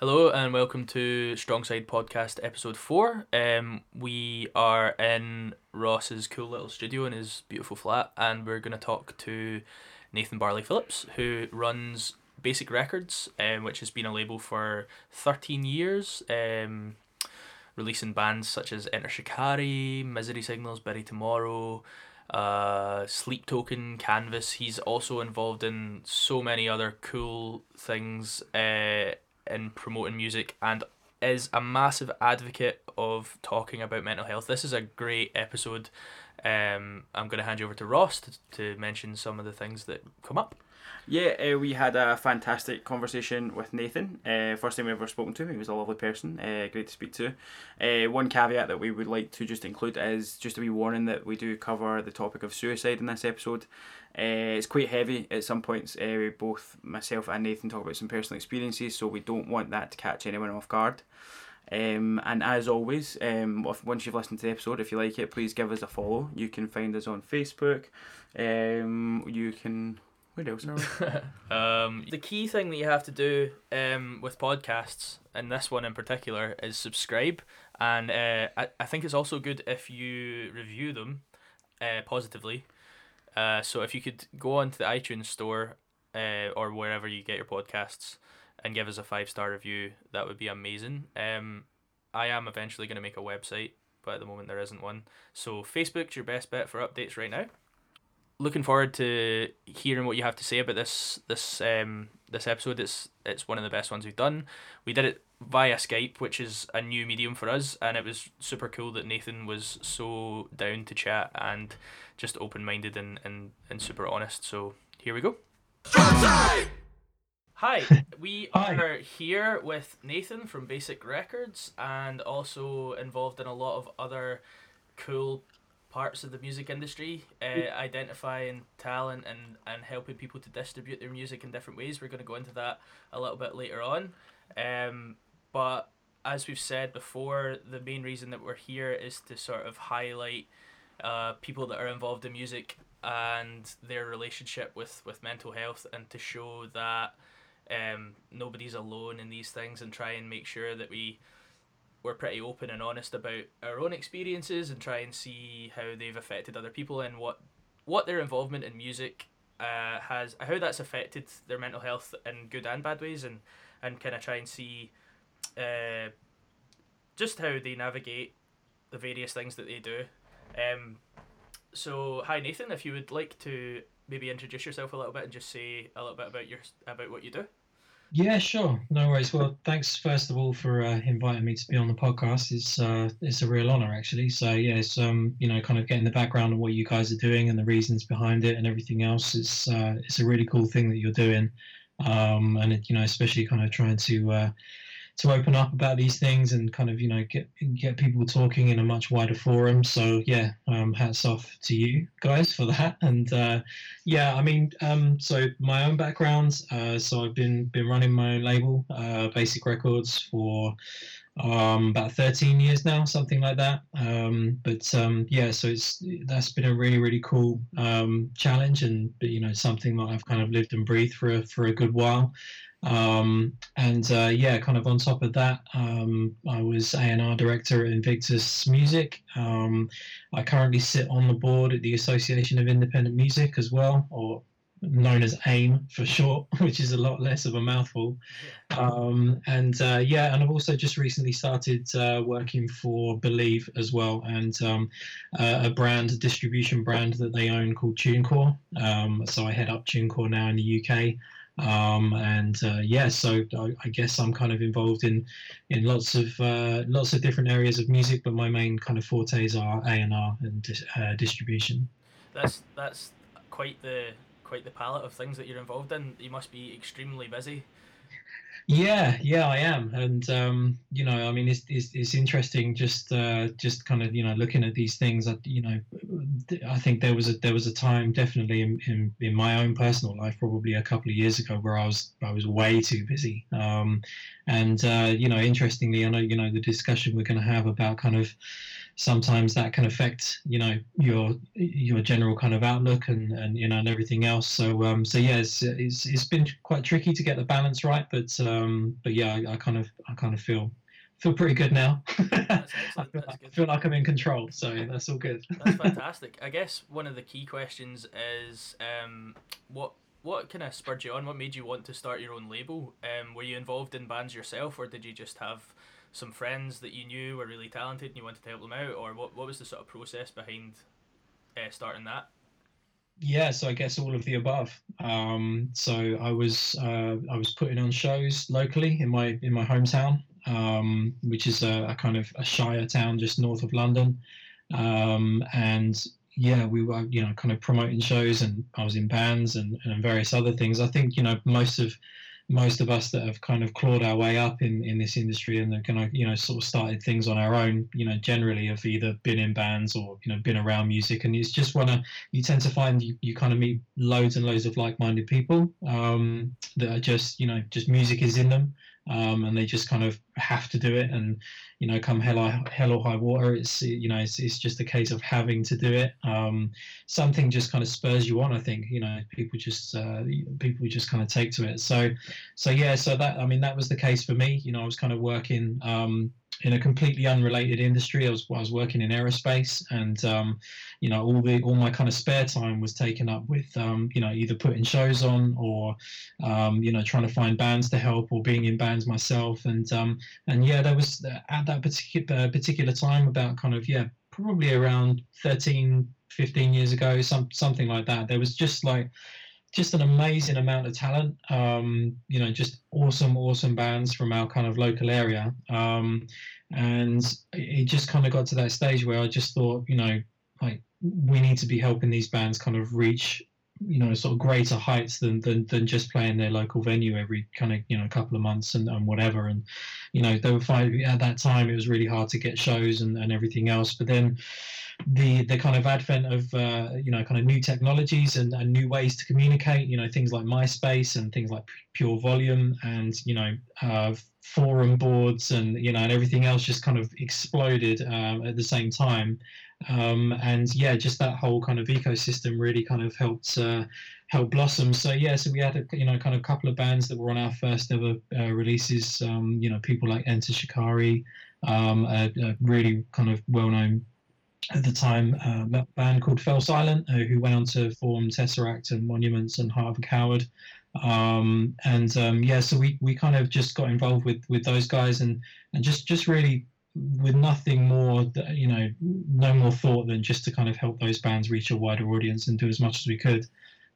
Hello and welcome to Strong Side Podcast episode 4. Um, we are in Ross's cool little studio in his beautiful flat and we're going to talk to Nathan Barley Phillips who runs Basick Records, um, which has been a label for 13 years, um, releasing bands such as Enter Shikari, Misery Signals, Bury Tomorrow, uh, Sleep Token, Canvas. He's also involved in so many other cool things. Uh, in promoting music and is a massive advocate of talking about mental health. This is a great episode. Um, I'm going to hand you over to Ross to, to mention some of the things that come up. Yeah, uh, we had a fantastic conversation with Nathan. Uh, first time we ever spoken to him. He was a lovely person. Uh, great to speak to. Uh, one caveat that we would like to just include is just a wee warning that we do cover the topic of suicide in this episode. Uh, it's quite heavy at some points. Uh, both myself and Nathan talk about some personal experiences, so we don't want that to catch anyone off guard. Um, and as always, um, if, once you've listened to the episode, if you like it, please give us a follow. You can find us on Facebook. Um, you can. Where else are we? um, the key thing that you have to do um, with podcasts, and this one in particular, is subscribe. And uh, I, I think it's also good if you review them uh, positively uh, so if you could go onto the iTunes store uh, or wherever you get your podcasts and give us a five star review, that would be amazing. Um, I am eventually going to make a website, but at the moment there isn't one. So Facebook's your best bet for updates right now. Looking forward to hearing what you have to say about this this um this episode. It's it's one of the best ones we've done. We did it via Skype, which is a new medium for us, and it was super cool that Nathan was so down to chat and just open minded and, and, and super honest. So here we go. Hi, we Hi. are here with Nathan from Basick Records and also involved in a lot of other cool parts of the music industry, uh, identifying talent and, and helping people to distribute their music in different ways. We're going to go into that a little bit later on. Um, but as we've said before, the main reason that we're here is to sort of highlight uh, people that are involved in music and their relationship with, with mental health and to show that um, nobody's alone in these things and try and make sure that we we're pretty open and honest about our own experiences and try and see how they've affected other people and what what their involvement in music uh, has how that's affected their mental health in good and bad ways and and kind of try and see uh, just how they navigate the various things that they do um, so hi Nathan, if you would like to maybe introduce yourself a little bit and just say a little bit about your about what you do. Yeah, sure. No worries. Well, thanks first of all for uh, inviting me to be on the podcast. It's uh, it's a real honor actually. So yeah, it's um you know kind of getting the background of what you guys are doing and the reasons behind it and everything else. It's uh, it's a really cool thing that you're doing, um and it, you know especially kind of trying to uh, to open up about these things and kind of you know get get people talking in a much wider forum. So yeah, um, hats off to you guys for that. And uh, yeah, I mean, um, so my own background. Uh, so I've been been running my own label, uh, Basick Records, for um, about 13 years now, something like that. Um, but um, yeah, so it's that's been a really really cool um, challenge, and you know something that I've kind of lived and breathed for a, for a good while. Um, and uh, yeah, kind of on top of that, um, I was A&R director at Invictus Music. Um, I currently sit on the board at the Association of Independent Music as well, or known as AIM for short, which is a lot less of a mouthful. Um, and uh, yeah, and I've also just recently started uh, working for Believe as well, and um, uh, a brand, a distribution brand that they own called TuneCore. Um, so I head up TuneCore now in the UK um, and uh, yeah, so I, I, guess I'm kind of involved in in lots of uh, lots of different areas of music, but my main kind of fortes are A and R and uh, distribution. That's that's quite the quite the palette of things that you're involved in. You must be extremely busy. Yeah, yeah, I am, and um, you know, I mean, it's it's, it's interesting just uh, just kind of you know looking at these things. That you know, I think there was a there was a time definitely in, in, in my own personal life, probably a couple of years ago, where I was I was way too busy. Um, and uh, you know, interestingly, I know you know the discussion we're going to have about kind of sometimes that can affect you know your your general kind of outlook and and you know and everything else. So um so yeah it's it's, it's been quite tricky to get the balance right but um but yeah I, I kind of i kind of feel feel pretty good now. I, feel like, I feel like i'm in control so that's all good. That's fantastic. I guess one of the key questions is um what what kind of spurred you on? What made you want to start your own label? Um, were you involved in bands yourself, or did you just have some friends that you knew were really talented and you wanted to help them out, or what, what was the sort of process behind uh, starting that? Yeah, so I guess all of the above. Um, so I was uh, I was putting on shows locally in my in my hometown, um, which is a, a, kind of a shire town just north of London, um, and yeah, we were you know kind of promoting shows, and I was in bands and, and various other things. I think you know most of most of us that have kind of clawed our way up in, in this industry and are kind of you know sort of started things on our own you know generally have either been in bands or you know been around music. And it's just wanna you tend to find you, you kind of meet loads and loads of like-minded people um, that are just you know just music is in them um, and they just kind of have to do it. And you know, come hell, hell or high water, it's you know, it's, it's just a case of having to do it. Um, something just kind of spurs you on. I think you know, people just uh, people just kind of take to it. So, so yeah, so that I mean, that was the case for me. You know, I was kind of working. Um, in a completely unrelated industry. I was I was working in aerospace, and um, you know all the all my kind of spare time was taken up with um, you know either putting shows on or um, you know trying to find bands to help or being in bands myself. And um, and yeah, there was at that particular uh, particular time about kind of yeah probably around 13, 15 years ago, some something like that. There was just like just an amazing amount of talent. Um, you know, just awesome, awesome bands from our kind of local area. Um, and it just kind of got to that stage where I just thought, you know, like we need to be helping these bands kind of reach you know sort of greater heights than, than than just playing their local venue every kind of you know couple of months and, and whatever and you know they were finding at that time it was really hard to get shows and, and everything else but then the the kind of advent of uh, you know kind of new technologies and, and new ways to communicate you know things like myspace and things like pure volume and you know uh, forum boards and you know and everything else just kind of exploded um, at the same time. Um, and yeah just that whole kind of ecosystem really kind of helped uh, help blossom. So yeah so we had a you know kind of couple of bands that were on our first ever uh, releases um, you know people like enter shikari um, a, a really kind of well-known at the time uh, a band called Fell Silent, uh, who went on to form Tesseract and Monuments and a Coward. Um, and um, yeah, so we, we kind of just got involved with, with those guys and, and just, just really with nothing more, you know, no more thought than just to kind of help those bands reach a wider audience and do as much as we could.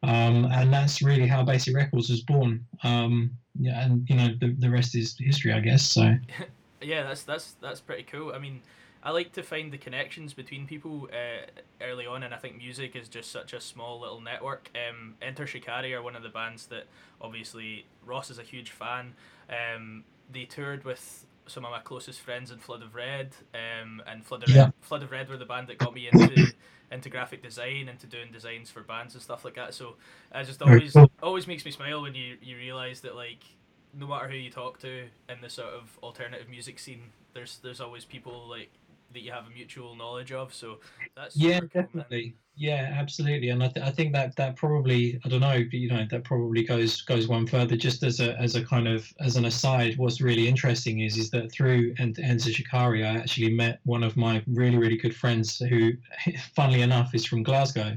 Um, and that's really how Basick Records was born. Um, yeah, and you know the, the rest is history, I guess. So. yeah, that's that's that's pretty cool. I mean, I like to find the connections between people uh, early on, and I think music is just such a small little network. Um, Enter Shikari are one of the bands that obviously Ross is a huge fan. Um, they toured with some of my closest friends in Flood of Red, um, and Flood of, yeah. Red, Flood of Red were the band that got me into into graphic design, into doing designs for bands and stuff like that. So it just always always makes me smile when you you realize that like no matter who you talk to in the sort of alternative music scene, there's there's always people like that you have a mutual knowledge of. So that's yeah, definitely. Man. Yeah, absolutely. And I, th- I think that that probably I don't know, but you know, that probably goes goes one further. Just as a as a kind of as an aside, what's really interesting is is that through Enter Shikari, I actually met one of my really really good friends who, funnily enough, is from Glasgow,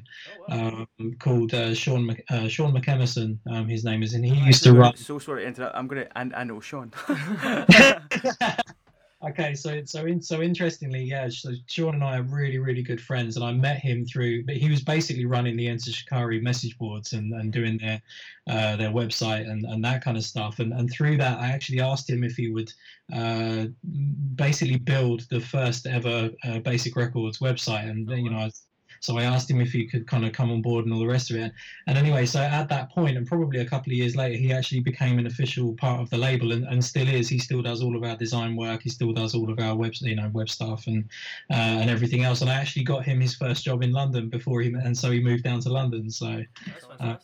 oh, wow. um, called uh, Sean Mc, uh, Sean McEmerson. Um, his name is, and he used to run. So sorry to interrupt. I'm gonna and I know Sean. okay, so so in, so interestingly, yeah. So Sean and I are really really good friends, and I met him through. But he was basically running the Enter Shikari message boards and, and doing their uh, their website and, and that kind of stuff. And and through that, I actually asked him if he would uh, basically build the first ever uh, Basick Records website. And oh, you know, I so I asked him if he could kind of come on board and all the rest of it. And anyway, so at that point, and probably a couple of years later, he actually became an official part of the label, and, and still is. He still does all of our design work. He still does all of our web, you know, web stuff and uh, and everything else. And I actually got him his first job in London before he, and so he moved down to London. So. Uh,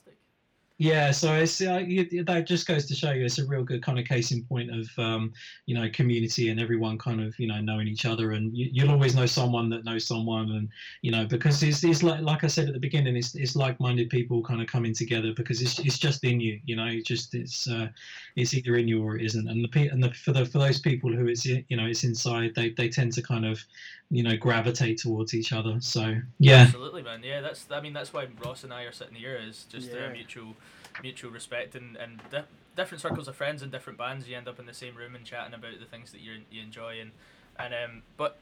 Yeah, so it's uh, you, that just goes to show you it's a real good kind of case in point of um, you know community and everyone kind of you know knowing each other and you, will always know someone that knows someone and you know because it's, it's like like I said at the beginning it's, it's like-minded people kind of coming together because it's, it's just in you you know it just it's uh, it's either in you or it isn't. And the and the, for the for those people who it's you know it's inside they they tend to kind of you know gravitate towards each other so yeah absolutely man yeah that's I mean that's why Ross and I are sitting here is just yeah. a mutual mutual respect and and di- different circles of friends and different bands. You end up in the same room and chatting about the things that you you enjoy and and um. But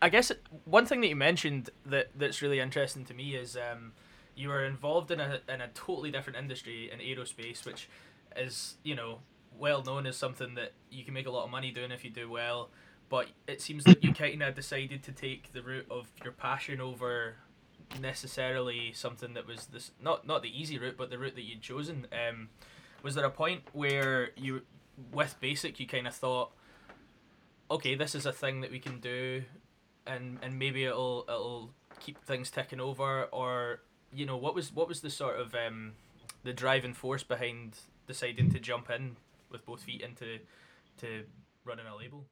I guess one thing that you mentioned that that's really interesting to me is um, you were involved in a in a totally different industry in aerospace, which is you know well known as something that you can make a lot of money doing if you do well. But it seems that you kind of decided to take the route of your passion over necessarily something that was this not not the easy route, but the route that you'd chosen. Um, was there a point where you, with Basick, you kind of thought, okay, this is a thing that we can do, and and maybe it'll it'll keep things ticking over, or you know, what was what was the sort of um, the driving force behind deciding to jump in with both feet into to running a label?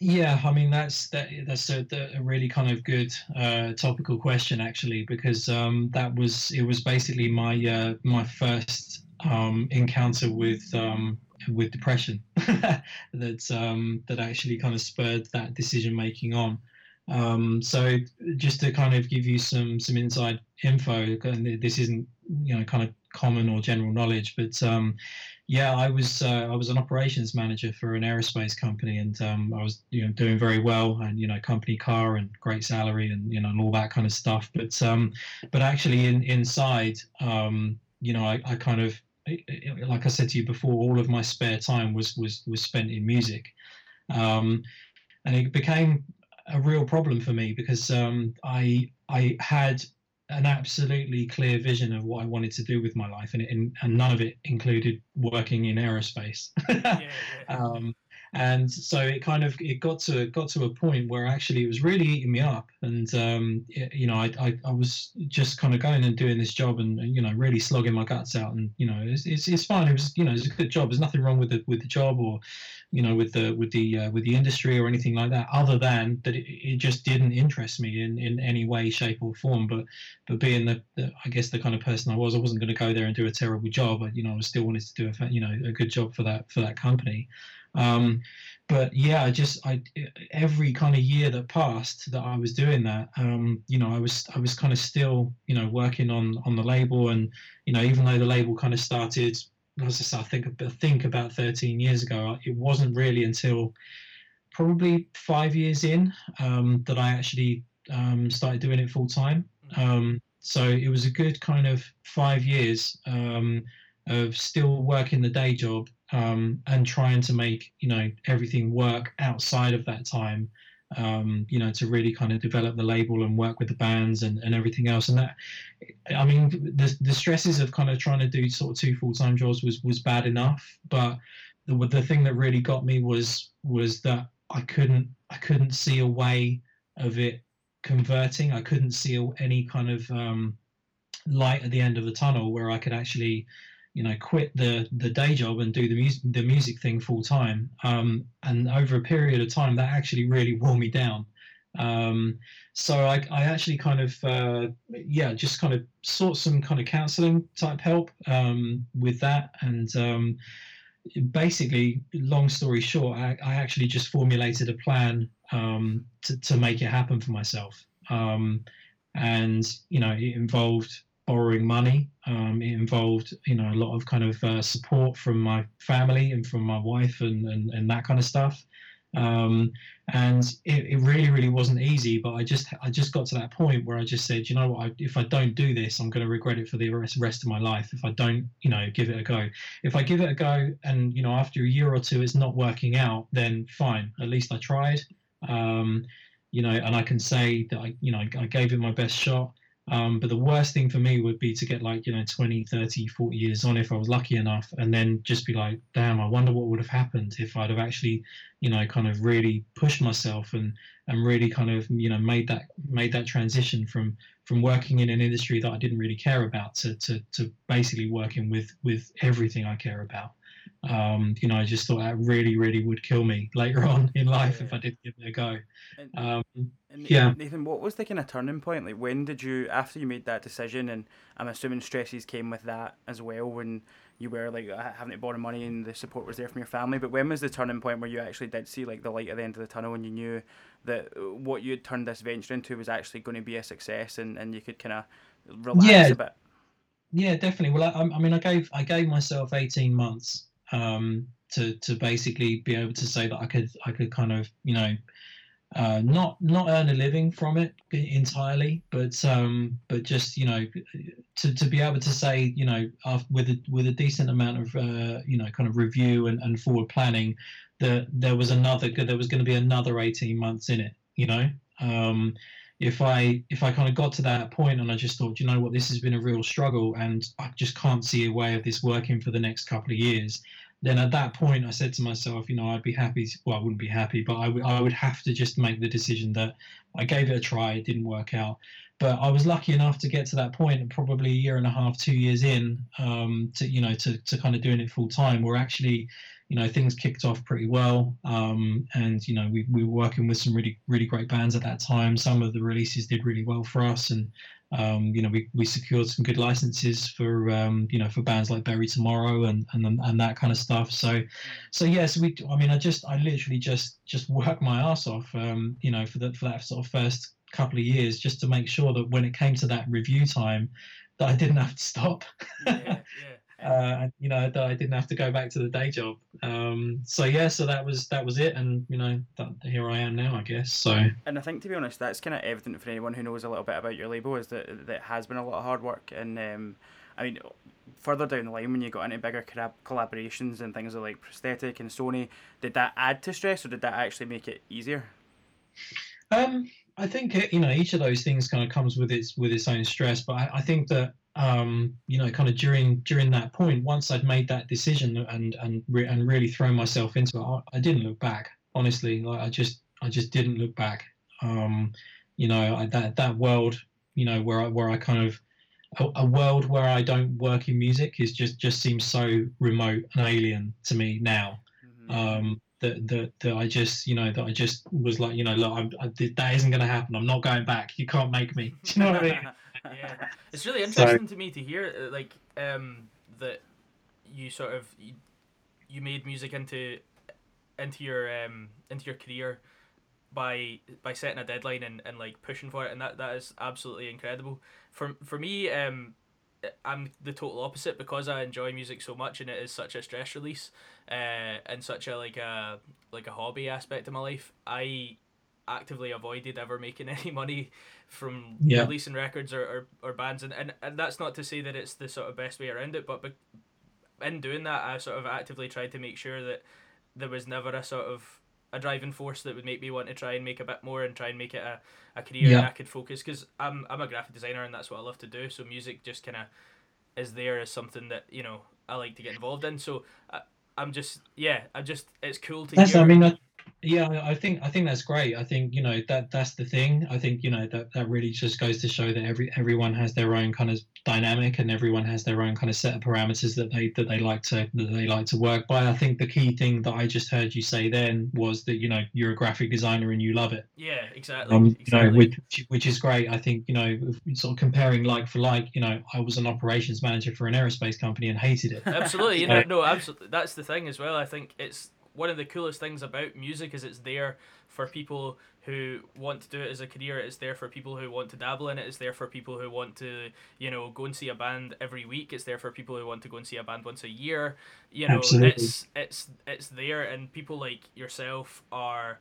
Yeah, I mean that's that that's a, a really kind of good uh, topical question actually because um, that was it was basically my uh, my first um, encounter with um, with depression that um, that actually kind of spurred that decision making on. Um, so just to kind of give you some some inside info, and this isn't you know kind of common or general knowledge, but um, yeah, I was uh, I was an operations manager for an aerospace company, and um, I was you know doing very well, and you know company car and great salary, and you know and all that kind of stuff. But um, but actually in inside, um, you know, I, I kind of like I said to you before, all of my spare time was was was spent in music, um, and it became a real problem for me because um, I I had an absolutely clear vision of what I wanted to do with my life, and, it, and, none of it included working in aerospace. yeah, yeah. Um, and so it kind of it got to got to a point where actually it was really eating me up, and um, it, you know I, I, I was just kind of going and doing this job, and you know really slogging my guts out, and you know it's, it's, it's fine. It was you know it's a good job. There's nothing wrong with the with the job or you know with the with the uh, with the industry or anything like that other than that it, it just didn't interest me in in any way shape or form. But but being the, the i guess the kind of person i was i wasn't going to go there and do a terrible job. But you know i still wanted to do a you know a good job for that for that company um, but yeah i just i every kind of year that passed that i was doing that um, you know i was i was kind of still you know working on on the label and you know even though the label kind of started as I said, I think I think about 13 years ago, it wasn't really until probably five years in um, that I actually um, started doing it full time. Mm-hmm. Um, so it was a good kind of five years um, of still working the day job um, and trying to make you know everything work outside of that time um, you know, to really kind of develop the label and work with the bands and, and everything else. And that, I mean, the, the stresses of kind of trying to do sort of two full time jobs was was bad enough. But the the thing that really got me was was that I couldn't I couldn't see a way of it converting. I couldn't see any kind of um, light at the end of the tunnel where I could actually you know quit the the day job and do the music the music thing full time. Um, and over a period of time that actually really wore me down. Um, so I, I actually kind of uh, yeah just kind of sought some kind of counseling type help um, with that. And um, basically long story short I, I, actually just formulated a plan um, to, to make it happen for myself. Um, and you know it involved borrowing money. Um, it involved, you know, a lot of kind of uh, support from my family and from my wife and, and, and that kind of stuff. Um, and it, it really, really wasn't easy. But I just, I just got to that point where I just said, you know what, I, if I don't do this, I'm going to regret it for the rest, rest of my life. If I don't, you know, give it a go. If I give it a go, and you know, after a year or two, it's not working out, then fine. At least I tried. Um, you know, and I can say that I, you know, I gave it my best shot. Um, but the worst thing for me would be to get like, you know, 20, 30, 40 years on if I was lucky enough and then just be like, damn, I wonder what would have happened if I'd have actually, you know, kind of really pushed myself and, and really kind of, you know, made that, made that transition from, from working in an industry that I didn't really care about to, to, to basically working with, with everything I care about. Um, you know, I just thought that really, really would kill me later on in life yeah. if I did give it a go. Um, and yeah, Nathan, what was the kind of turning point? Like, when did you, after you made that decision, and I'm assuming stresses came with that as well, when you were like having to borrow money and the support was there from your family. But when was the turning point where you actually did see like the light at the end of the tunnel and you knew that what you had turned this venture into was actually going to be a success and, and you could kind of relax yeah. a bit? Yeah, definitely. Well, I, I mean, I gave I gave myself eighteen months um, to to basically be able to say that I could I could kind of you know uh, not not earn a living from it entirely, but um, but just you know to, to be able to say you know with a with a decent amount of uh, you know kind of review and, and forward planning that there was another there was going to be another 18 months in it you know? Um, if I if I kind of got to that point and I just thought, you know what, this has been a real struggle and I just can't see a way of this working for the next couple of years, then at that point I said to myself, you know, I'd be happy. To, well, I wouldn't be happy, but I, w- I would have to just make the decision that I gave it a try. It didn't work out, but I was lucky enough to get to that point, and probably a year and a half, two years in, um, to you know, to to kind of doing it full time. Where actually you know things kicked off pretty well um, and you know we, we were working with some really really great bands at that time some of the releases did really well for us and um, you know we, we secured some good licenses for um, you know for bands like Bury Tomorrow and, and and that kind of stuff so so yes yeah, so we I mean I just I literally just just worked my ass off um, you know for that for that sort of first couple of years just to make sure that when it came to that review time that I didn't have to stop yeah, yeah uh, you know that I didn't have to go back to the day job. Um, so yeah, so that was that was it, and you know that here I am now, I guess. So and I think to be honest, that's kind of evident for anyone who knows a little bit about your label is that that has been a lot of hard work, and um, I mean further down the line when you got into bigger collaborations and things like prosthetic and Sony, did that add to stress or did that actually make it easier? Um, I think you know each of those things kind of comes with its with its own stress, but I, I think that um, you know, kind of during during that point, once I'd made that decision and and re- and really thrown myself into it, I, I, didn't look back. Honestly, like I just I just didn't look back. Um, you know, I, that that world, you know, where I where I kind of a, a, world where I don't work in music is just just seems so remote and alien to me now. Mm-hmm. Um, that, that that I just you know that I just was like you know look I'm, I, that isn't going to happen. I'm not going back. You can't make me. Do you know what I mean? yeah, it's really interesting so, to me to hear uh, like um, that you sort of you, you made music into into your um, into your career by by setting a deadline and, and like pushing for it and that, that is absolutely incredible for for me um I'm the total opposite because I enjoy music so much and it is such a stress release uh and such a like a like a hobby aspect of my life I actively avoided ever making any money from yeah. releasing records or, or, or bands and, and, and that's not to say that it's the sort of best way around it but, but in doing that I sort of actively tried to make sure that there was never a sort of a driving force that would make me want to try and make a bit more and try and make it a, a career yeah. and I could focus because I'm, I'm a graphic designer and that's what I love to do so music just kind of is there as something that you know I like to get involved in so I, I'm just yeah I just it's cool to that's, hear I mean yeah, I think I think that's great. I think you know that that's the thing. I think you know that that really just goes to show that every everyone has their own kind of dynamic and everyone has their own kind of set of parameters that they that they like to that they like to work by. I think the key thing that I just heard you say then was that you know you're a graphic designer and you love it. Yeah, exactly. Um, exactly. You know, which which is great. I think you know sort of comparing like for like. You know, I was an operations manager for an aerospace company and hated it. Absolutely, you know, no, absolutely. That's the thing as well. I think it's one of the coolest things about music is it's there for people who want to do it as a career. It's there for people who want to dabble in it. It's there for people who want to, you know, go and see a band every week. It's there for people who want to go and see a band once a year. You know, Absolutely. it's it's it's there, and people like yourself are,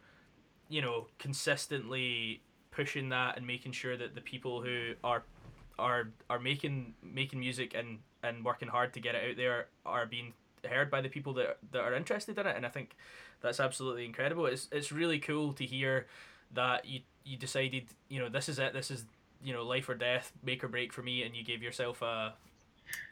you know, consistently pushing that and making sure that the people who are are are making making music and and working hard to get it out there are being heard by the people that that are interested in it, and I think that's absolutely incredible. It's it's really cool to hear that you you decided you know this is it. This is you know life or death, make or break for me, and you gave yourself a.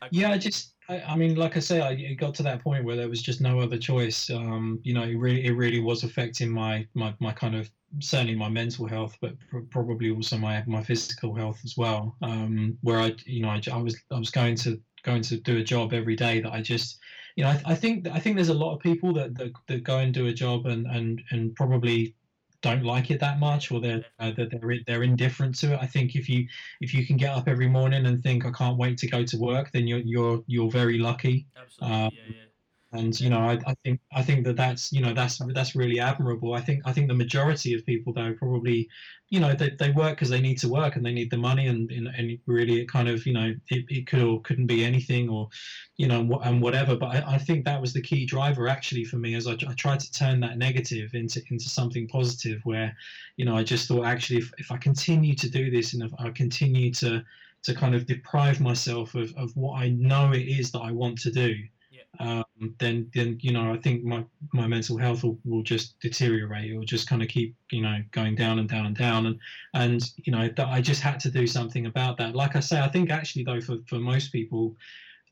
a yeah, I just I, I mean, like I say, I it got to that point where there was just no other choice. Um, you know, it really it really was affecting my my my kind of certainly my mental health, but pr- probably also my my physical health as well. Um, where I you know I, I was I was going to going to do a job every day that I just you know I, I think I think there's a lot of people that, that that go and do a job and and and probably don't like it that much or they're uh, that they're they're indifferent to it. I think if you if you can get up every morning and think I can't wait to go to work, then you're you're you're very lucky. Absolutely. Um, yeah, yeah and you know I, I think I think that that's you know that's that's really admirable. I think I think the majority of people though probably you know they, they work because they need to work and they need the money and and really it kind of you know it, it could or couldn't be anything or you know and whatever. But I, I think that was the key driver actually for me as I, I tried to turn that negative into into something positive where you know I just thought actually if, if I continue to do this and if I continue to to kind of deprive myself of, of what I know it is that I want to do um, then then you know I think my my mental health will, will just deteriorate. Will just kind of keep you know going down and down and down. And and you know that I just had to do something about that. Like I say, I think actually though for for most people,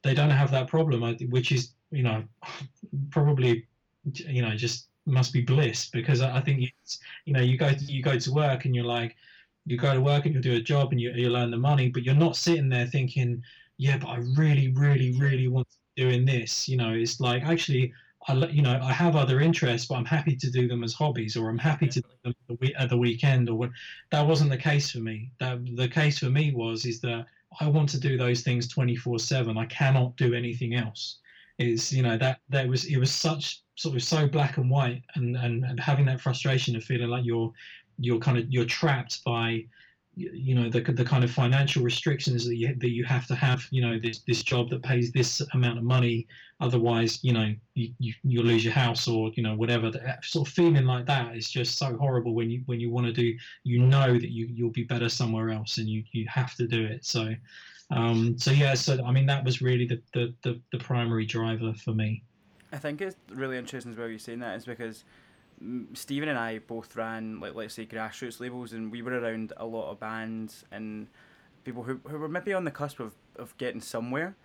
they don't have that problem, which is you know probably you know just must be bliss because I think it's, you know you go to, you go to work and you're like you go to work and you do a job and you you earn the money, but you're not sitting there thinking yeah, but I really, really, really want to doing this you know it's like actually I, you know, I have other interests, but I'm happy to do them as hobbies, or I'm happy to do them at the, at the weekend, or what. That wasn't the case for me. That the case for me was is that I want to do those things 24/7. I cannot do anything else. Is you know that that was it was such sort of so black and white, and and, and having that frustration of feeling like you're you're kind of you're trapped by you know the, the kind of financial restrictions that you that you have to have you know this this job that pays this amount of money. Otherwise you know you, you you'll lose your house or you know whatever. That sort of feeling like that is just so horrible when you when you want to do you know that you you'll be better somewhere else and you you have to do it. So um so yeah so i mean that was really the the the, the primary driver for me. I think it's really interesting as well you're saying that is because Stephen and I both ran like let's say grassroots labels, and we were around a lot of bands and people who, who were maybe on the cusp of, of getting somewhere,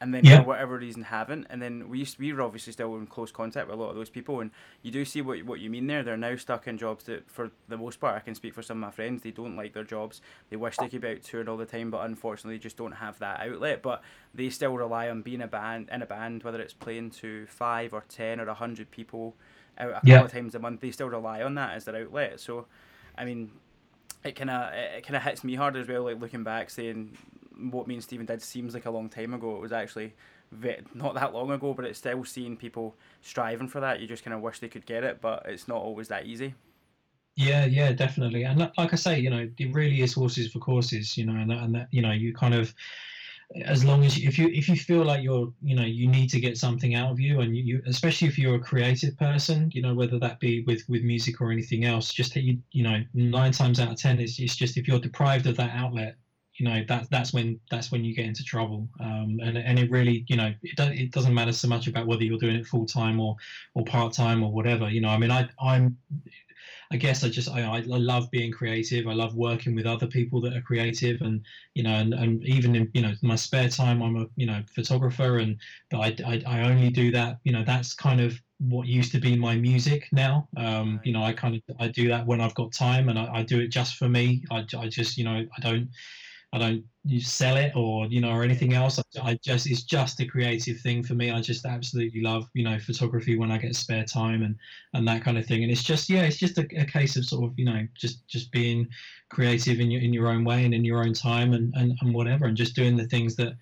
and then yeah. for whatever reason haven't. And then we used, we were obviously still in close contact with a lot of those people, and you do see what what you mean there. They're now stuck in jobs that, for the most part, I can speak for some of my friends. They don't like their jobs. They wish they could be out touring all the time, but unfortunately, just don't have that outlet. But they still rely on being a band in a band, whether it's playing to five or ten or a hundred people out a couple yeah. of times a month, they still rely on that as their outlet. So, I mean, it kind of it kind of hits me hard as well. Like looking back, saying what me and Stephen did seems like a long time ago. It was actually not that long ago, but it's still seeing people striving for that. You just kind of wish they could get it, but it's not always that easy. Yeah, yeah, definitely. And like I say, you know, it really is horses for courses. You know, and that, and that you know, you kind of as long as you, if you if you feel like you're you know you need to get something out of you and you, especially if you're a creative person you know whether that be with with music or anything else just you you know nine times out of ten it's, it's just if you're deprived of that outlet you know that that's when that's when you get into trouble. Um, and and it really you know it, do, it doesn't matter so much about whether you're doing it full time or or part time or whatever. You know i mean i i'm I guess I just I, I love being creative. I love working with other people that are creative, and you know, and, and even in you know my spare time, I'm a you know photographer, and but I, I, I only do that. You know, that's kind of what used to be my music now. Um, you know, I kind of I do that when I've got time, and I, I do it just for me. I, I just you know I don't I don't you sell it or you know or anything else. I, I, just it's just a creative thing for me. I just absolutely love you know photography when I get spare time and and that kind of thing. And it's just yeah, it's just a, a case of sort of you know just just being creative in your in your own way and in your own time and and, and whatever and just doing the things that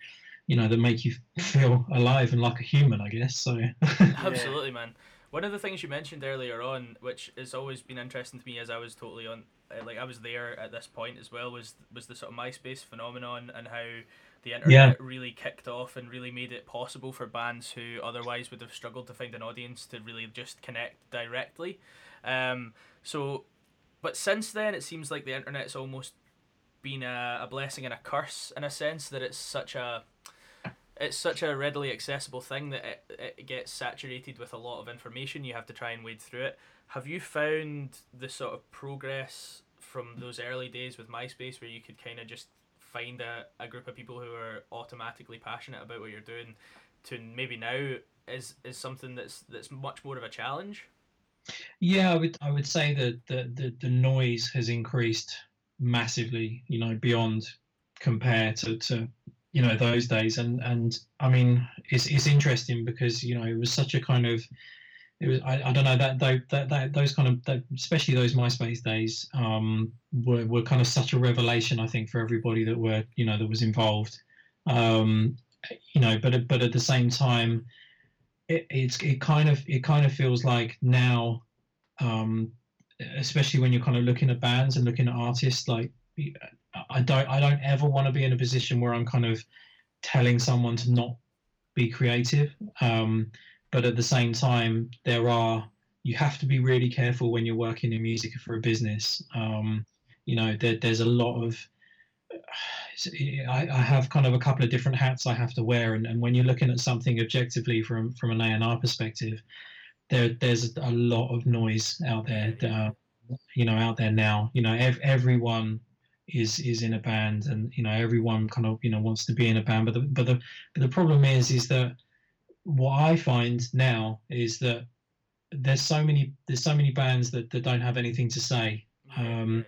you know that make you feel alive and like a human. I guess so. absolutely, man. One of the things you mentioned earlier on, which has always been interesting to me, as I was totally on uh, like I was there at this point as well was was the sort of MySpace phenomenon and how the internet yeah. really kicked off and really made it possible for bands who otherwise would have struggled to find an audience to really just connect directly. Um, so, but since then, it seems like the internet's almost been a, a blessing and a curse in a sense that it's such a it's such a readily accessible thing that it, it gets saturated with a lot of information. You have to try and wade through it. Have you found the sort of progress from those early days with MySpace where you could kind of just find a, a group of people who are automatically passionate about what you're doing to maybe now is is something that's that's much more of a challenge? Yeah i would i would say that the the, the noise has increased massively you know beyond compare to to you know those days. And and i mean it's it's interesting because you know it was such a kind of it was I, I don't know that, that that those kind of that, especially those MySpace days um, were, were kind of such a revelation I think for everybody that were you know that was involved um, you know but but at the same time it, it's it kind of it kind of feels like now um, especially when you're kind of looking at bands and looking at artists like I don't I don't ever want to be in a position where I'm kind of telling someone to not be creative. Um, but at the same time, there are you have to be really careful when you're working in music for a business. Um, you know, there, there's a lot of I, I, have kind of a couple of different hats I have to wear, and, and when you're looking at something objectively from from an A and R perspective, there there's a lot of noise out there. Uh, you know, out there now. You know, ev- everyone is is in a band and you know everyone kind of you know wants to be in a band but the but the but the problem is is that what i find now is that there's so many there's so many bands that, that don't have anything to say. Um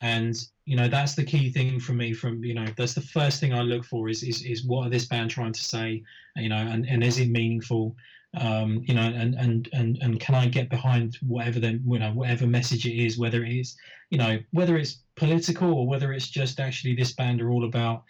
and you know that's the key thing for me from you know that's the first thing i look for is is, is what are this band trying to say you know and, and is it meaningful? Um, you know, and, and, and, and can I get behind whatever the, you know, whatever message it is, whether it is, you know, whether it's political or whether it's just actually this band are all about,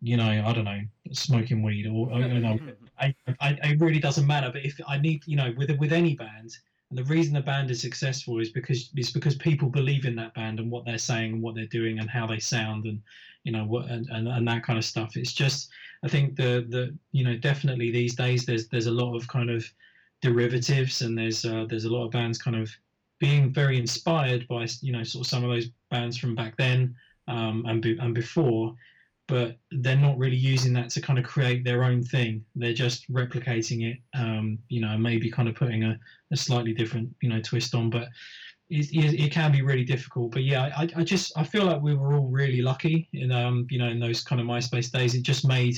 you know, I don't know, smoking weed or, you know, I, I, it really doesn't matter. But if I need, you know, with, with any band, and the reason the band is successful is because it's because people believe in that band and what they're saying and what they're doing and how they sound and you know what and, and, and that kind of stuff. It's just I think the the you know definitely these days there's there's a lot of kind of derivatives and there's uh, there's a lot of bands kind of being very inspired by you know sort of some of those bands from back then um, and be, and before but they're not really using that to kind of create their own thing. They're just replicating it, um, you know, maybe kind of putting a, a slightly different, you know, twist on. But it, it, can be really difficult. But yeah, I, I just I feel like we were all really lucky in, um, you know, in those kind of MySpace days. It just made,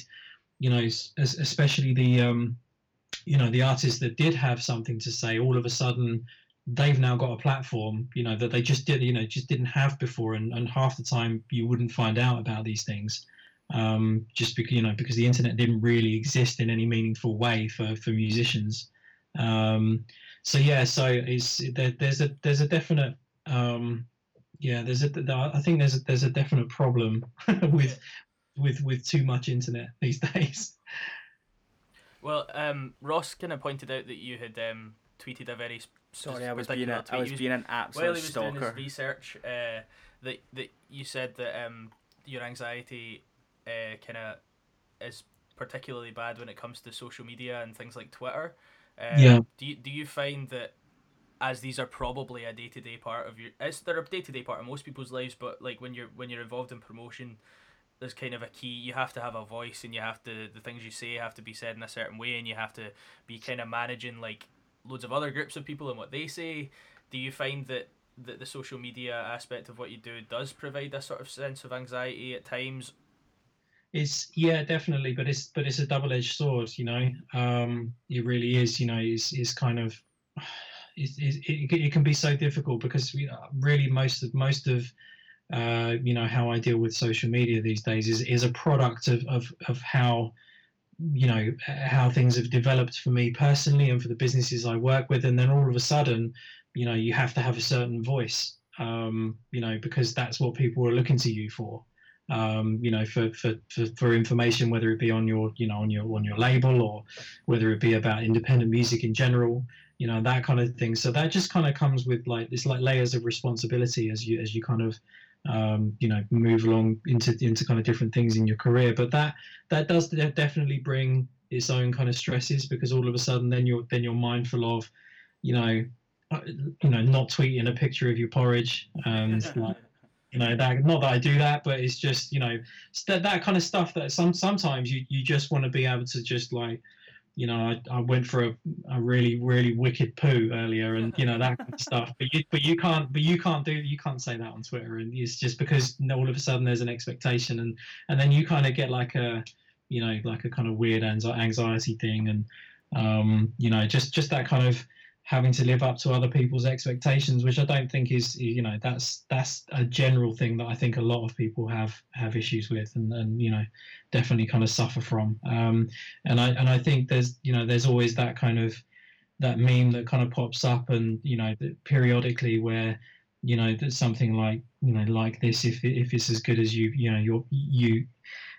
you know, especially the, um, you know, the artists that did have something to say, all of a sudden they've now got a platform you know that they just did you know just didn't have before and, and half the time you wouldn't find out about these things um, just because you know because the internet didn't really exist in any meaningful way for for musicians. Um, so yeah, so it's there, there's a there's a definite um, yeah there's a I think there's a, there's a definite problem with with with too much internet these days. Well, um, Ross kind of pointed out that you had um, tweeted a very sorry, I was being a, I was, was being an absolute while he was stalker. doing his research. Uh, that that you said that um, your anxiety uh, kind of is particularly bad when it comes to social media and things like Twitter. Um, yeah. Do you do you find that as these are probably a day to day part of your it's they're a day to day part of most people's lives, but like when you're when you're involved in promotion, there's kind of a key. You have to have a voice, and you have to the things you say have to be said in a certain way, and you have to be kind of managing like loads of other groups of people and what they say. Do you find that that the social media aspect of what you do does provide a sort of sense of anxiety at times, it's yeah, definitely, but it's but it's a double-edged sword, you know. Um, it really is, you know. It's, it's kind of it, it, it can be so difficult because we, really most of most of uh, you know how I deal with social media these days is is a product of of of how you know how things have developed for me personally and for the businesses I work with, and then all of a sudden, you know, you have to have a certain voice, um, you know, because that's what people are looking to you for um, you know, for, for, for, for, information, whether it be on your, you know, on your on your label or whether it be about independent music in general, you know, that kind of thing. So that just kind of comes with like it's like layers of responsibility as you as you kind of um, you know move along into into kind of different things in your career. But that that does definitely bring its own kind of stresses because all of a sudden then you're then you're mindful of, you know, uh, you know, not tweeting a picture of your porridge and like you know that not that I do that, but it's just you know that that kind of stuff that some sometimes you you just want to be able to just like you know, I, I went for a, a really really wicked poo earlier, and you know that kind of stuff. But you but you can't but you can't do you can't say that on Twitter, and it's just because all of a sudden there's an expectation, and and then you kind of get like a you know like a kind of weird anxiety thing, and um, you know just just that kind of having to live up to other people's expectations which i don't think is you know that's that's a general thing that i think a lot of people have have issues with and, and you know definitely kind of suffer from. Um, and i and i think there's you know there's always that kind of that meme that kind of pops up and you know periodically where you know there's something like you know like this if if it's as good as you you know you you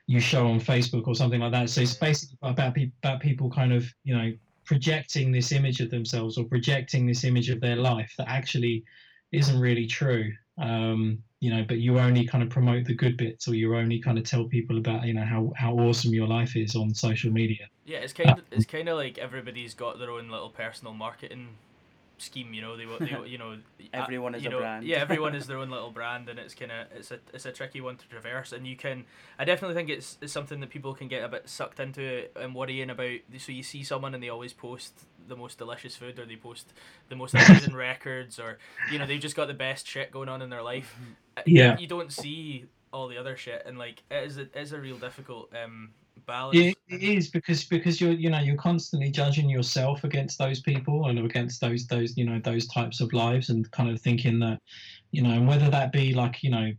you show on facebook or something like that. So it's basically about people about people kind of you know projecting this image of themselves or projecting this image of their life that actually isn't really true. Um, you know but you only kind of promote the good bits or you only kind of tell people about you know how, how awesome your life is on social media. Yeah it's kind of it's kind of like everybody's got their own little personal marketing scheme. You know, they, they you know, everyone is you a know, brand. yeah, everyone is their own little brand, and it's kind of it's a it's a tricky one to traverse. And you can, I definitely think it's, it's something that people can get a bit sucked into and worrying about. So you see someone and they always post the most delicious food, or they post the most amazing records, or you know they've just got the best shit going on in their life. Mm-hmm. Yeah, you, you don't see all the other shit, and like it is a, it is a real difficult um balance. It, it is because because you're you know you're constantly judging yourself against those people and against those those you know those types of lives and kind of thinking that you know and whether that be like you know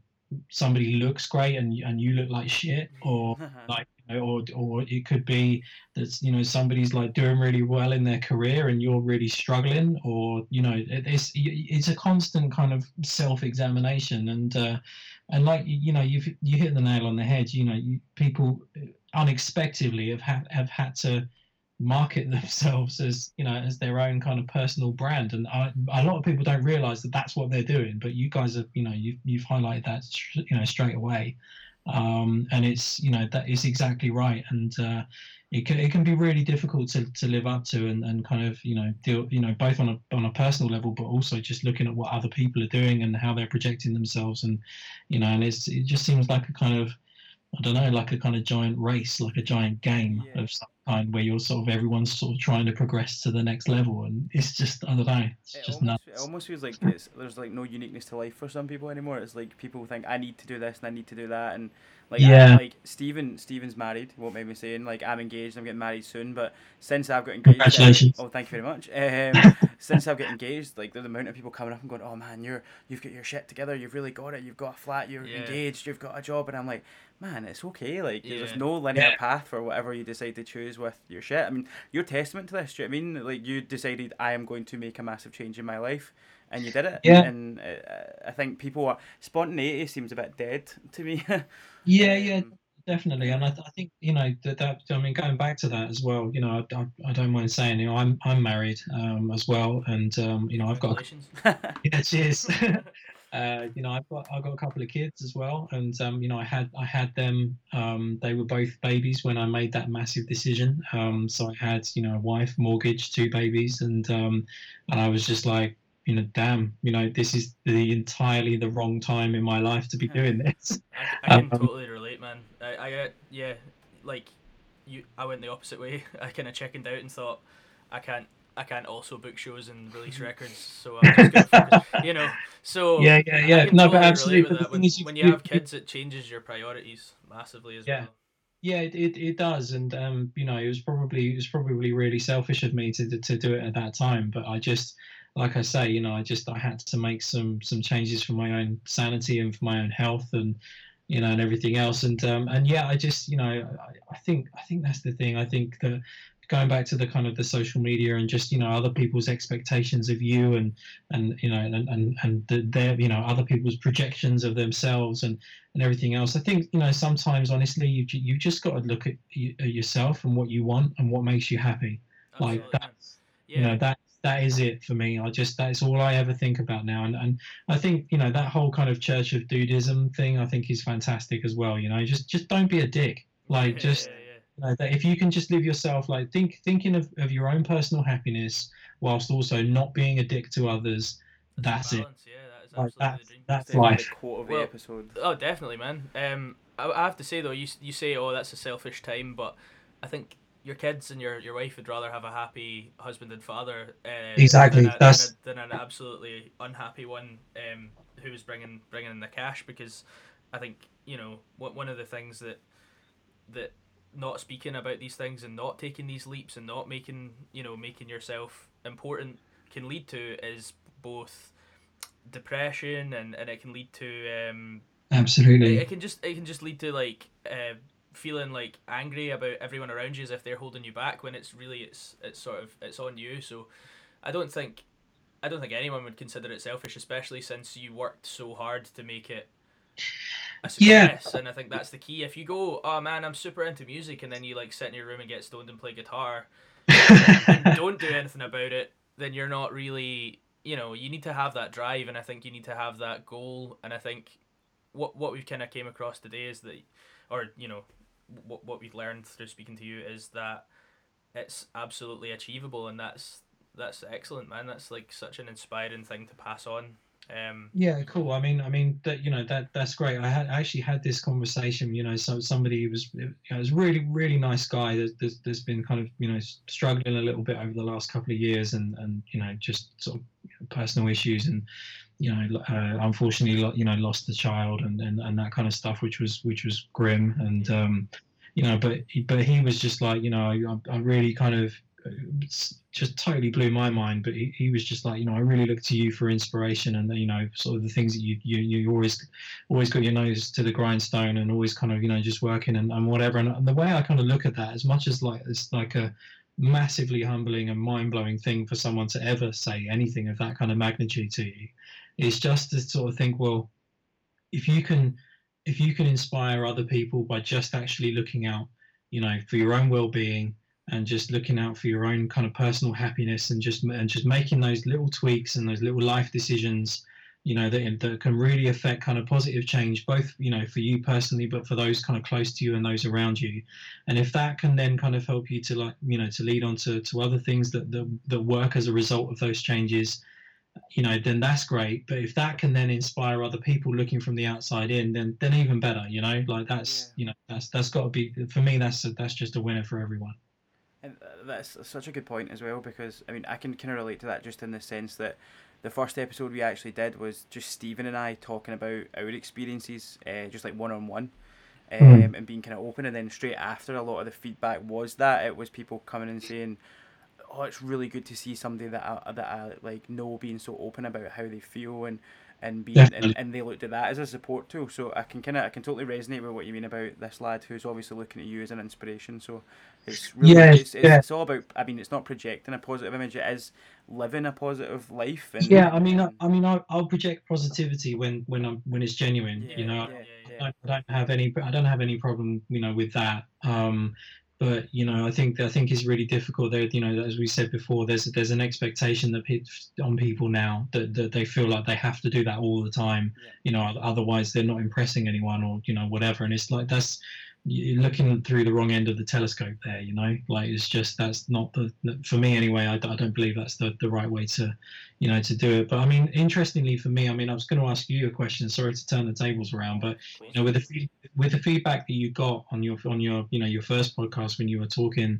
somebody looks great and and you look like shit or like you know, or or it could be that you know somebody's like doing really well in their career and you're really struggling or you know it's it's a constant kind of self examination and uh, and like you know you've you hit the nail on the head you know you, people unexpectedly have had have had to market themselves as you know as their own kind of personal brand. And I, a lot of people don't realize that that's what they're doing but you guys have you know you've, you've highlighted that you know straight away. Um, and it's you know that is exactly right. And uh, it can, it can be really difficult to, to live up to and, and kind of you know deal you know both on a on a personal level but also just looking at what other people are doing and how they're projecting themselves. And you know and it's it just seems like a kind of I don't know, like a kind of giant race, like a giant game yeah. of some kind, where you're sort of everyone's sort of trying to progress to the next level, and it's just I don't know, it's it just almost, nuts. It almost feels like there's like no uniqueness to life for some people anymore. It's like people think I need to do this and I need to do that, and like yeah. I, like Stephen, Stephen's married. What made me saying like I'm engaged. I'm getting married soon. But since I've got engaged, congratulations. Uh, oh, thank you very much. Um, since I've got engaged, like the amount of people coming up and going, "Oh man, you're you've got your shit together. You've really got it. You've got a flat. You're yeah. engaged. You've got a job." And I'm like, man, it's okay. Like yeah. there's no linear yeah. path for whatever you decide to choose with your shit. I mean, you're testament to this. Do you know I mean? Like you decided I am going to make a massive change in my life and you did it. Yeah. And uh, I think people are spontaneity seems a bit dead to me. yeah, yeah, um, definitely. And I, th- I think you know that, that I mean going back to that as well. You know, I, I, I don't mind saying you know I'm I'm married um, as well, and um, you know I've got yeah, cheers. uh, you know I've got I've got a couple of kids as well, and um, you know I had I had them. Um, they were both babies when I made that massive decision. Um, so I had you know a wife, mortgage, two babies, and um, and I was just like you know, damn, you know, this is the entirely the wrong time in my life to be doing this. I, I can um, totally relate, man. I, I, uh, yeah, like you, I went the opposite way. I kind of chickened out and thought, I can't, I can't also book shows and release records, so I'm just focus, you know. So yeah, yeah, yeah. No, totally but absolutely. When, you, when you have kids, it changes your priorities massively as yeah. well. Yeah, it, it, it does, and um, you know, it was probably it was probably really selfish of me to to do it at that time, but I just like I say, you know, I just I had to make some some changes for my own sanity and for my own health and you know and everything else and um and yeah I just you know I, I think I think that's the thing I think that going back to the kind of the social media and just you know other people's expectations of you and and you know and and and the, their you know other people's projections of themselves and and everything else i think you know sometimes honestly you you just got to look at, at yourself and what you want and what makes you happy Absolutely. like that's yeah. you know that that is it for me. I just that's all I ever think about now, and and I think you know that whole kind of Church of Dudeism thing I think is fantastic as well. You know, just just don't be a dick. Like just yeah, yeah. You know, that if you can just live yourself, like think thinking of, of your own personal happiness whilst also not being a dick to others. That's, it. Yeah, that that's, that's life. Quote of the well, episode. Oh, definitely, man. Um, I, I have to say though, you you say, oh, that's a selfish time, but I think your kids and your, your wife would rather have a happy husband and father uh, exactly than, a, that's than, a, than, an absolutely unhappy one um, who was bringing bringing in the cash because I think you know one of the things that that not speaking about these things and not taking these leaps and not making you know making yourself important can lead to is both depression and, and it can lead to um, absolutely. it, it can just it can just lead to like uh, feeling like angry about everyone around you as if they're holding you back when it's really it's it's sort of it's on you. So i don't think i don't think anyone would consider it selfish especially since you worked so hard to make it a success yeah. and i think that's the key. If you go oh man i'm super into music and then you like sit in your room and get stoned and play guitar and don't do anything about it then you're not really you know you need to have that drive and i think you need to have that goal and i think what what we've kind of came across today is that or you know what what we've learned through speaking to you is that it's absolutely achievable and that's that's excellent man. That's like such an inspiring thing to pass on um, yeah, cool. I mean, I mean that you know that that's great. I had I actually had this conversation. You know, so somebody was you know, was really really nice guy. That there's, there's been kind of you know struggling a little bit over the last couple of years, and and you know just sort of personal issues, and you know uh, unfortunately you know lost the child and, and and that kind of stuff, which was which was grim, and um, you know, but but he was just like you know I, I really kind of just totally blew my mind. But he, he was just like, you know, I really look to you for inspiration, and you know, sort of the things that you you you always always got your nose to the grindstone, and always kind of you know just working and, and whatever. And, and the way I kind of look at that, as much as like it's like a massively humbling and mind blowing thing for someone to ever say anything of that kind of magnitude to you, is just to sort of think, well, if you can if you can inspire other people by just actually looking out, you know, for your own well being and just looking out for your own kind of personal happiness and just and just making those little tweaks and those little life decisions you know that, that can really affect kind of positive change both you know for you personally but for those kind of close to you and those around you. And if that can then kind of help you to like you know to lead on to, to other things that, that that work as a result of those changes you know then that's great. But if that can then inspire other people looking from the outside in then then even better you know? Like that's yeah. you know that's that's got to be for me that's a, that's just a winner for everyone and uh, that's such a good point as well because I mean I can kind of relate to that just in the sense that the first episode we actually did was just Stephen and I talking about our experiences, uh, just like one on one, and being kind of open. And then straight after, a lot of the feedback was that it was people coming and saying, "Oh, it's really good to see somebody that I, that I like know being so open about how they feel and and being and, and they looked at that as a support tool. So I can kind of I can totally resonate with what you mean about this lad who's obviously looking at you as an inspiration. So it's really yeah, it's, it's, yeah. it's all about. I mean, it's not projecting a positive image. It is living a positive life. And, yeah, I mean, I, I mean, I'll, I'll, project positivity when when I'm when it's genuine. Yeah, you know, I, I, don't have any I don't have any problem you know with that. Um, but you know i think i think it's really difficult there you know as we said before there's there's an expectation that on people now that, that they feel like they have to do that all the time yeah. you know otherwise they're not impressing anyone or you know whatever and it's like that's you're looking through the wrong end of the telescope there you know? Like it's just that's not the for me anyway I, I don't believe that's the, the right way to you know to do it. But i mean interestingly for me i mean i was going to ask you a question sorry to turn the tables around but you know with the with the feedback that you got on your on your you know your first podcast when you were talking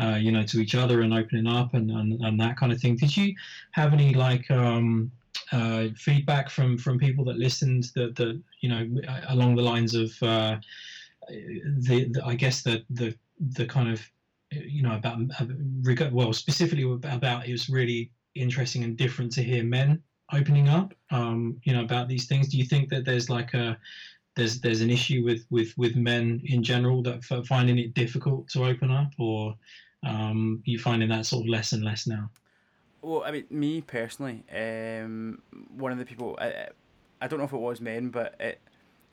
uh, you know to each other and opening up and, and and that kind of thing did you have any like um uh, feedback from from people that listened that that you know along the lines of uh, the, the I guess the the the kind of you know about well specifically about it was really interesting and different to hear men opening up um, you know about these things. Do you think that there's like a there's there's an issue with with with men in general that finding it difficult to open up or um, you finding that sort of less and less now? Well i mean me personally um, one of the people I, I don't know if it was men but it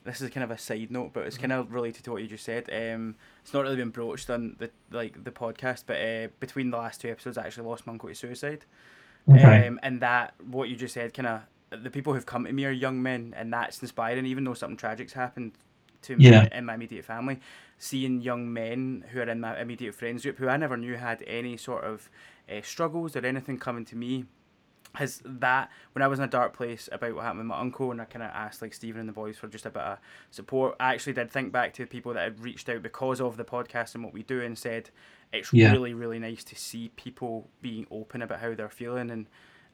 this is kind of a side note, but it's mm-hmm. kind of related to what you just said. Um, it's not really been broached on the like the podcast, but uh, between the last two episodes, I actually lost my uncle to suicide. Okay. Um, and that what you just said, kind of the people who've come to me are young men, and that's inspiring. Even though something tragic's happened to me in my immediate family, seeing young men who are in my immediate friends group who I never knew had any sort of uh, struggles or anything coming to me has that when I was in a dark place about what happened with my uncle and I kind of asked like Stephen and the boys for just a bit of support. I actually did think back to the people that had reached out because of the podcast and what we do and said it's Yeah. really really nice to see people being open about how they're feeling and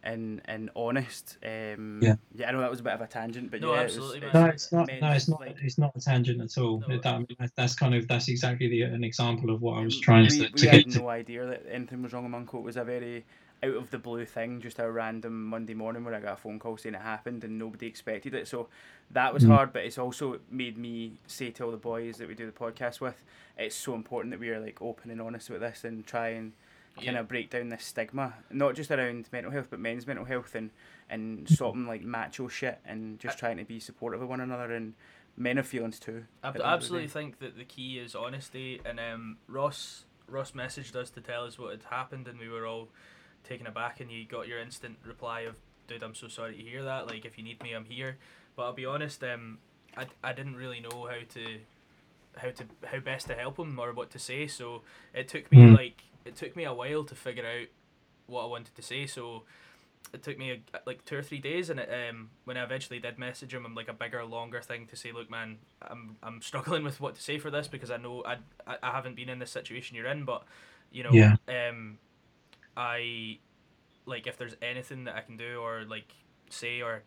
and and honest. Um, Yeah. yeah, I know that was a bit of a tangent, but No, yeah, absolutely, it was. No, it's not. meant, No, it's not. like, It's not a tangent at all. No. That, I that's kind of that's exactly the, an example of what I was trying we, to, we to had get to. no idea that anything was wrong with my uncle. It was a very out of the blue thing, just a random Monday morning where I got a phone call saying it happened and nobody expected it. So that was Mm. hard, but it's also made me say to all the boys that we do the podcast with, it's so important that we are like open and honest with this and try and kind of break down this stigma, not just around mental health, but men's mental health and and stopping like macho shit and just trying to be supportive of one another and men have feelings too. I at the end of the absolutely think that the key is honesty, and um, Ross Ross messaged us to tell us what had happened, and we were all taken aback. And you got your instant reply of, "Dude, I'm so sorry to hear that. Like, if you need me, I'm here." But I'll be honest, um, I, I didn't really know how to how to how best to help him or what to say. So it took me Mm. like it took me a while to figure out what I wanted to say. So it took me a, like two or three days, and it, um, when I eventually did message him, I'm like a bigger, longer thing to say. Look, man, I'm I'm struggling with what to say for this because I know I I, I haven't been in this situation you're in, but you know, Yeah. um, I like if there's anything that I can do or like say or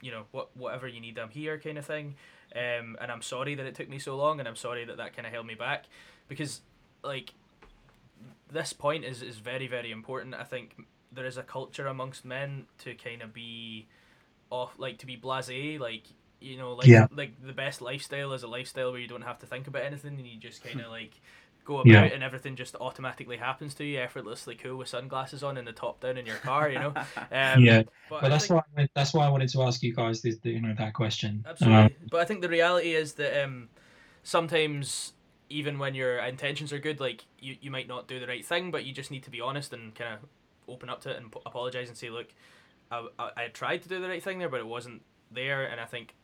you know what whatever you need, I'm here, kind of thing. Um, and I'm sorry that it took me so long, and I'm sorry that that kind of held me back because like this point is is very very important. I think there is a culture amongst men to kind of be off like to be blasé like you know like Yeah. like the best lifestyle is a lifestyle where you don't have to think about anything and you just kind of like go about Yeah. and everything just automatically happens to you effortlessly cool with sunglasses on and the top down in your car you know um, yeah, but but that's think- why I wanted, that's why I wanted to ask you guys this, you know, that question. Absolutely. Um, but I think the reality is that um, sometimes even when your intentions are good, like you, you might not do the right thing, but you just need to be honest and kind of open up to it and p- apologize and say, look, I, I, I tried to do the right thing there, but it wasn't there. And I think,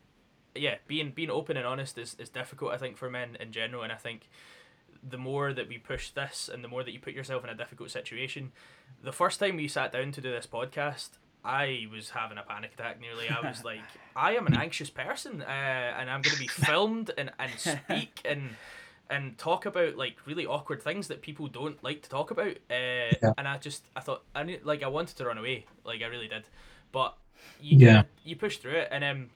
yeah, being being open and honest is, is difficult. I think for men in general, and I think the more that we push this and the more that you put yourself in a difficult situation, the first time we sat down to do this podcast. I was having a panic attack nearly. I was like, I am an anxious person, uh, and I'm going to be filmed and, and speak and and talk about like really awkward things that people don't like to talk about. Uh, Yeah. And I just I thought I need, like I wanted to run away, like I really did, but you Yeah. you push through it, and um,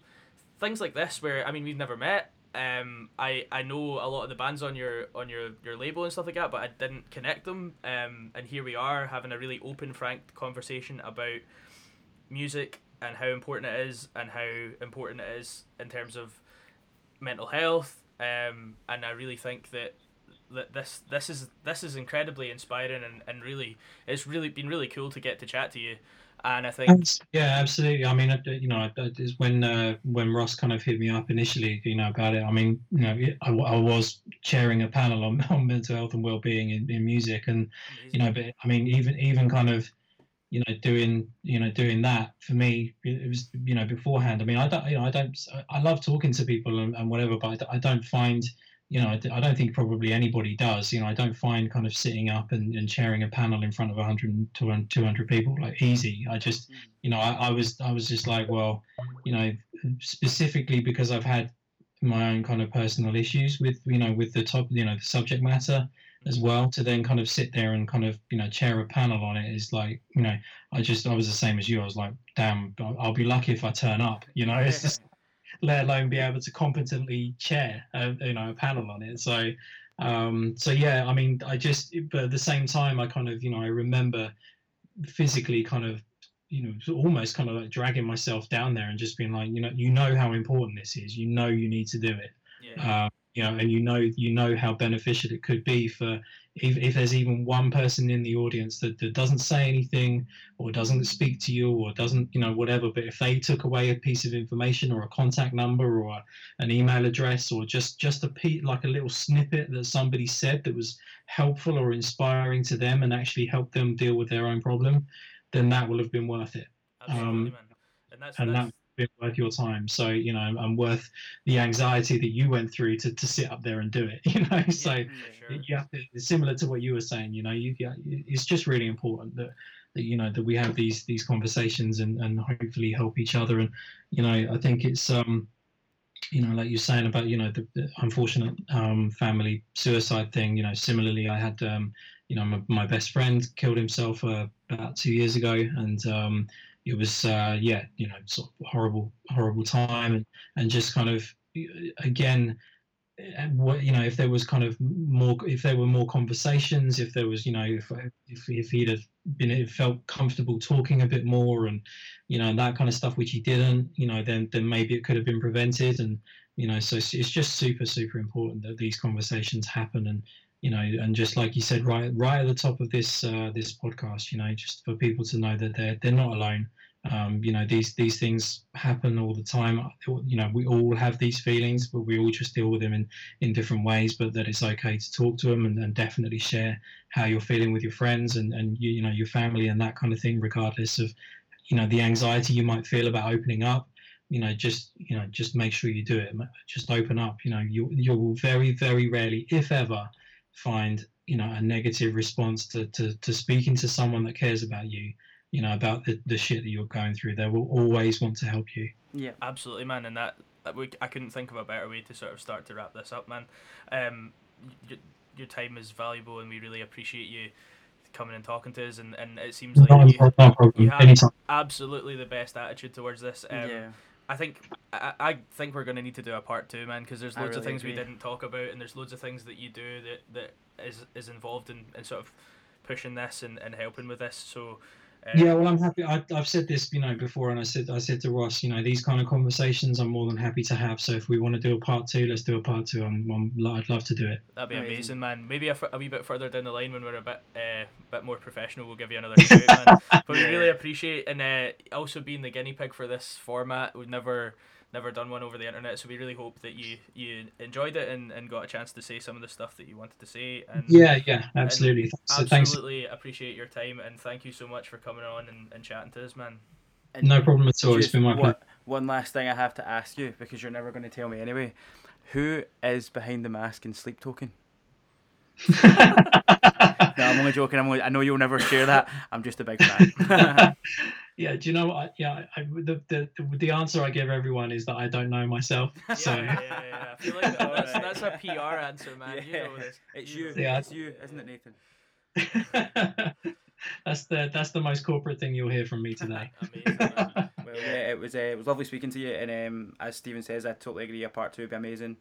things like this where I mean we've never met. Um, I, I know a lot of the bands on your on your, your label and stuff like that, but I didn't connect them. Um, and here we are having a really open, frank conversation about music and how important it is and how important it is in terms of mental health. Um, and I really think that that this this is this is incredibly inspiring and, and really it's really been really cool to get to chat to you. And I think Yeah, absolutely. I mean, you know, I- I- it's when uh, when Ross kind of hit me up initially, you know, about it. I mean, you know, I, I was chairing a panel on, on mental health and well-being in, in music, and you know, but I mean, even even kind of, you know, doing you know doing that for me, it was you know beforehand. I mean, I don't, you know, I don't, I love talking to people and, and whatever, but I don't find. You know, I don't think probably anybody does. You know, I don't find kind of sitting up and, and chairing a panel in front of 100 to 200 people like easy. I just, mm. you know, I, I was I was just like, well, you know, specifically because I've had my own kind of personal issues with you know with the top you know the subject matter as well to then kind of sit there and kind of you know chair a panel on it is like you know I just I was the same as you I was like damn I'll- I'll be lucky if I turn up you know it's just let alone be able to competently chair a, you know a panel on it. So um so yeah I mean I just but at the same time I kind of you know I remember physically kind of you know almost kind of like dragging myself down there and just being like you know you know how important this is. You know you need to do it. Yeah. um, you know and you know you know how beneficial it could be for if, if there's even one person in the audience that, that doesn't say anything or doesn't speak to you or doesn't you know whatever but if they took away a piece of information or a contact number or an email address or just just a pe- like a little snippet that somebody said that was helpful or inspiring to them and actually helped them deal with their own problem then that will have been worth it Absolutely, um, man. And that's, and that's that been worth your time. So you know, and worth the anxiety that you went through to, to sit up there and do it. You know, so yeah, for sure. you have to. It's similar to what you were saying. You know, you it's just really important that that you know that we have these these conversations and and hopefully help each other. And you know, I think it's um, you know, like you're saying about you know the, the unfortunate um, family suicide thing. You know, similarly, I had um, you know my, my best friend killed himself uh, about two years ago, and um, it was uh, yeah, you know, sort of horrible, horrible time, and and just kind of again what you know if there was kind of more if there were more conversations if there was you know if if, if he'd have been it felt comfortable talking a bit more and you know that kind of stuff which he didn't you know then then maybe it could have been prevented. And you know so it's just super super important that these conversations happen. And you know and just like you said right right at the top of this uh, this podcast you know just for people to know that they're they're not alone. Um, you know these these things happen all the time. You know we all have these feelings but we all just deal with them in in different ways but that it's okay to talk to them and, and definitely share how you're feeling with your friends and and you, you know your family and that kind of thing regardless of you know the anxiety you might feel about opening up. You know just you know just make sure you do it. Just open up. You know you you will very very rarely if ever find you know a negative response to to, to speaking to someone that cares about you you know about the, the shit that you're going through. They will always want to help you. Yeah absolutely man and that we, i couldn't think of a better way to sort of start to wrap this up man. Um your, your time is valuable and we really appreciate you coming and talking to us and, and it seems like no, you, no you have Anytime. absolutely the best attitude towards this um, yeah I think I, I think we're gonna need to do a part two, man, because there's loads really of things agree. we didn't talk about, and there's loads of things that you do that that is is involved in, in sort of pushing this and, and helping with this. So um, yeah, well, I'm happy. I, have said this, you know, before, and I said, I said to Ross, you know, these kind of conversations, I'm more than happy to have. So if we want to do a part two, let's do a part two. I'm, I'm I'd love to do it. That'd be amazing, amazing man. Maybe a, a wee bit further down the line when we're a bit, uh, bit more professional, we'll give you another shout, man. But we really appreciate and uh, also being the guinea pig for this format. We've never never done one over the internet, so we really hope that you you enjoyed it and, and got a chance to say some of the stuff that you wanted to say. And yeah, yeah, absolutely. So thanks absolutely thanks. appreciate your time and thank you so much for coming on and, and chatting to us, man. And no problem at all. It's been my pleasure. One last thing I have to ask you because you're never going to tell me anyway. Who is behind the mask in Sleep Token? no, I'm only joking. I'm only, I know you'll never share that. I'm just a big fan. yeah, do you know what? Yeah, I, the, the the answer I give everyone is that I don't know myself. So yeah, yeah, yeah. I feel like that's, that's a PR answer, man. Yeah. You know this. It's you. Yeah. It's you, isn't it, Nathan? that's the that's the most corporate thing you'll hear from me today. Amazing. well, yeah, it was uh, it was lovely speaking to you, and um, as Stephen says, I totally agree. A part two would be amazing.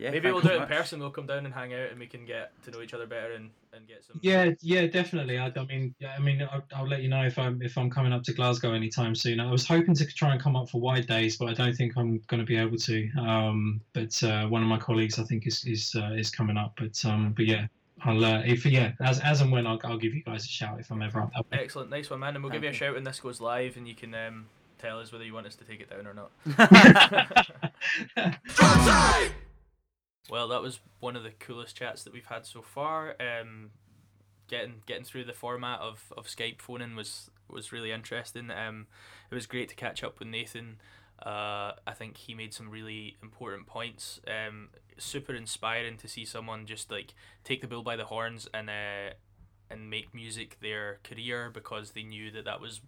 Yeah, maybe we'll do it in person. We'll come down and hang out, and we can get to know each other better and, and get some. Yeah, yeah, definitely. I, I mean, yeah, I mean, I'll, I'll, let you know if I'm if I'm coming up to Glasgow anytime soon. I was hoping to try and come up for Wide Days, but I don't think I'm going to be able to. Um, but uh, one of my colleagues, I think, is is uh, is coming up. But um, but yeah, I'll uh, if yeah, as as and when I'll, I'll give you guys a shout if I'm ever up that way. Excellent, nice one, man, and we'll Thank give you a shout when this goes live, and you can um, tell us whether you want us to take it down or not. Well, that was one of the coolest chats that we've had so far. Um, getting getting through the format of, of Skype phoning was was really interesting. Um, it was great to catch up with Nathan. Uh, I think he made some really important points. Um, super inspiring to see someone just like take the bull by the horns and uh, and make music their career because they knew that that was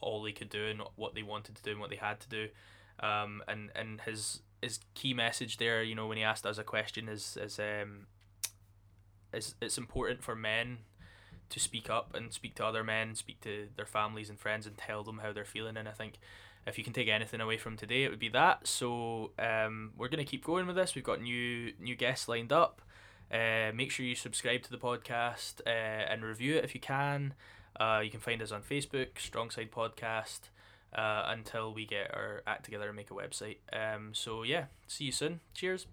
all they could do and what they wanted to do and what they had to do. Um, and and his his key message there, you know, when he asked us a question, is is um, is it's important for men to speak up and speak to other men, speak to their families and friends, and tell them how they're feeling. And I think if you can take anything away from today, it would be that. So um, we're gonna keep going with this. We've got new new guests lined up. Uh, make sure you subscribe to the podcast uh, and review it if you can. Uh, you can find us on Facebook, Strong Side Podcast uh, until we get our act together and make a website. Um, so yeah, see you soon. Cheers.